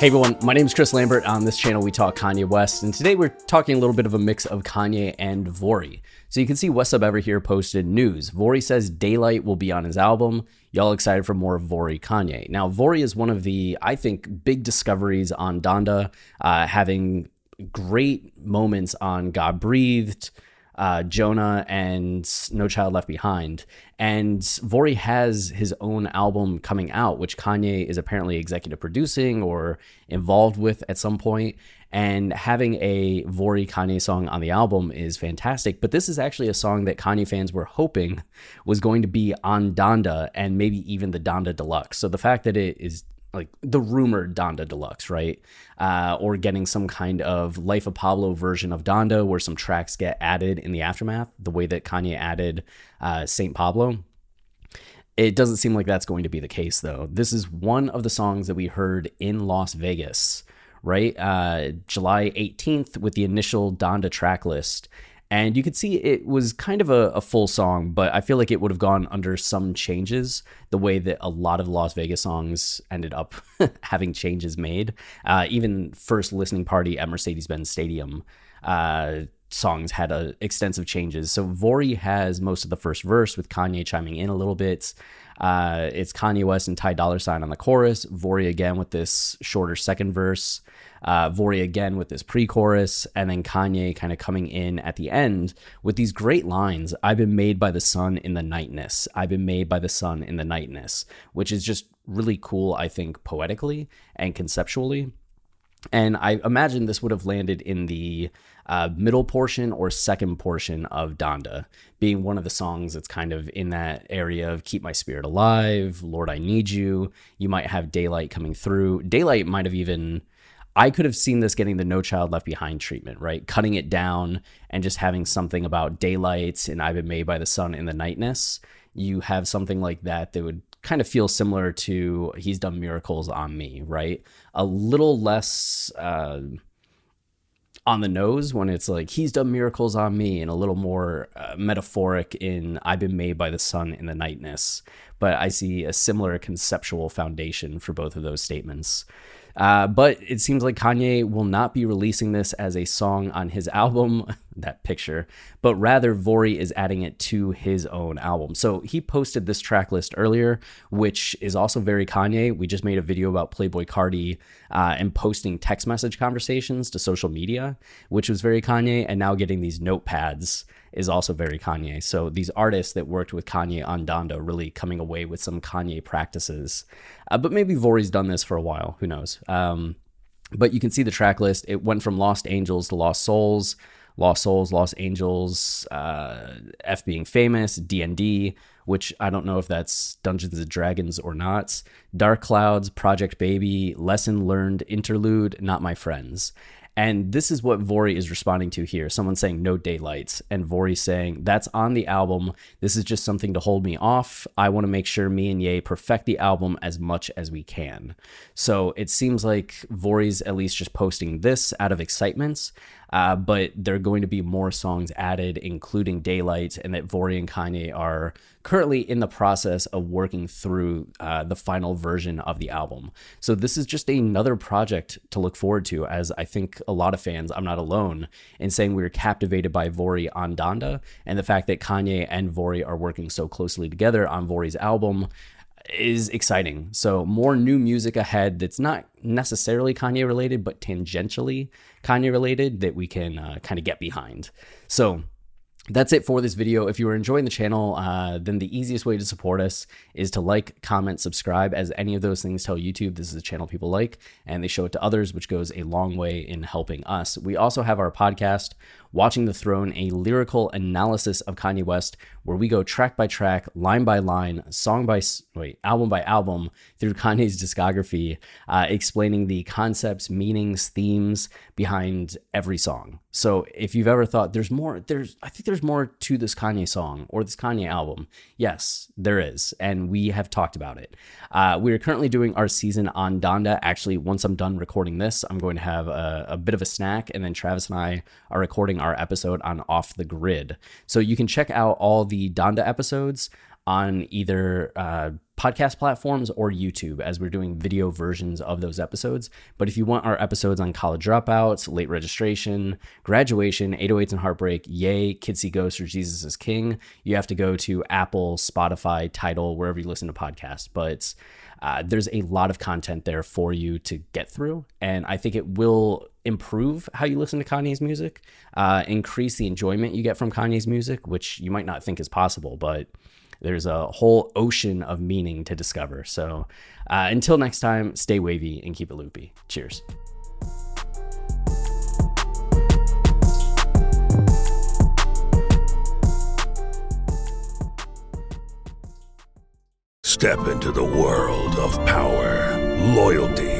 Hey everyone, my name is Chris Lambert. On this channel, we talk Kanye West, and today we're talking a little bit of a mix of Kanye and Vory. So you can see What's Up Ever here posted news. Vory says Daylight will be on his album. Y'all excited for more of Vory Kanye. Now, Vory is one of the, I think, big discoveries on Donda, uh, having great moments on God Breathed uh, Jonah and No Child Left Behind. And Vory has his own album coming out, which Kanye is apparently executive producing or involved with at some point. And having a Vory Kanye song on the album is fantastic. But this is actually a song that Kanye fans were hoping was going to be on Donda and maybe even the Donda Deluxe. So the fact that it is like the rumored Donda Deluxe, right? Uh, or getting some kind of Life of Pablo version of Donda where some tracks get added in the aftermath, the way that Kanye added uh, St. Pablo. It doesn't seem like that's going to be the case, though. This is one of the songs that we heard in Las Vegas, right? Uh, July 18th with the initial Donda track list and you could see it was kind of a, a, full song, but I feel like it would have gone under some changes the way that a lot of Las Vegas songs ended up having changes made. Uh, even first listening party at Mercedes Benz Stadium uh, songs had uh, extensive changes. So Vory has most of the first verse with Kanye chiming in a little bit. Uh, it's Kanye West and Ty Dolla Sign on the chorus. Vory again with this shorter second verse uh, Vory again with this pre chorus, and then Kanye kind of coming in at the end with these great lines I've been made by the sun in the nightness. I've been made by the sun in the nightness, which is just really cool, I think, poetically and conceptually. And I imagine this would have landed in the uh, middle portion or second portion of Donda, being one of the songs that's kind of in that area of Keep My Spirit Alive, Lord, I Need You. You might have Daylight coming through. Daylight might have even I could have seen this getting the No Child Left Behind treatment, right? Cutting it down and just having something about Daylight and I've been made by the sun in the nightness. You have something like that that would kind of feels similar to He's Done Miracles on Me, right? A little less uh, on the nose when it's like He's done miracles on me, and a little more uh, metaphoric in I've been made by the sun in the nightness. But I see a similar conceptual foundation for both of those statements. Uh, but it seems like Kanye will not be releasing this as a song on his album, that picture, but rather Vory is adding it to his own album. So he posted this track list earlier, which is also very Kanye. We just made a video about Playboi Carti uh, and posting text message conversations to social media, which was very Kanye, and now getting these notepads is also very Kanye. So these artists that worked with Kanye on Donda really coming away with some Kanye practices. Uh, but maybe Vory's done this for a while. Who knows? Um, but you can see the track list. It went from Lost Angels to Lost Souls. Lost Souls, Lost Angels, uh, F being famous, D&D, which I don't know if that's Dungeons and Dragons or not. Dark Clouds, Project Baby, Lesson Learned, Interlude, Not My Friends. And this is what Vory is responding to here. Someone saying no daylights, and Vory saying that's on the album. This is just something to hold me off. I want to make sure me and Ye perfect the album as much as we can. So it seems like Vory's at least just posting this out of excitement. Uh, but there are going to be more songs added, including Daylight, and that Vory and Kanye are currently in the process of working through uh, the final version of the album. So this is just another project to look forward to, as I think a lot of fans, I'm not alone, in saying we were captivated by Vory on Donda, and the fact that Kanye and Vory are working so closely together on Vory's album is exciting. So more new music ahead that's not necessarily Kanye related, but tangentially Kanye related that we can uh, kind of get behind. So that's it for this video. If you are enjoying the channel, uh, then the easiest way to support us is to like, comment, subscribe, as any of those things tell YouTube this is a channel people like, and they show it to others, which goes a long way in helping us. We also have our podcast, Watching the Throne, a lyrical analysis of Kanye West, where we go track by track, line by line, song by wait, album by album through Kanye's discography, uh, explaining the concepts, meanings, themes behind every song. So if you've ever thought there's more, there's I think there's more to this Kanye song or this Kanye album. Yes, there is, and we have talked about it. Uh, we are currently doing our season on Donda. Actually, once I'm done recording this, I'm going to have a, a bit of a snack, and then Travis and I are recording our episode on Off the Grid. So you can check out all the Donda episodes on either uh, podcast platforms or YouTube as we're doing video versions of those episodes. But if you want our episodes on college dropouts, late registration, graduation, 808s and heartbreak, Ye, Kids See Ghosts or Jesus is King, you have to go to Apple, Spotify, Tidal, wherever you listen to podcasts. But uh, there's a lot of content there for you to get through. And I think it will improve how you listen to Kanye's music, uh, increase the enjoyment you get from Kanye's music, which you might not think is possible, but there's a whole ocean of meaning to discover. So uh, until next time, stay wavy and keep it loopy. Cheers. Step into the world of power, loyalty,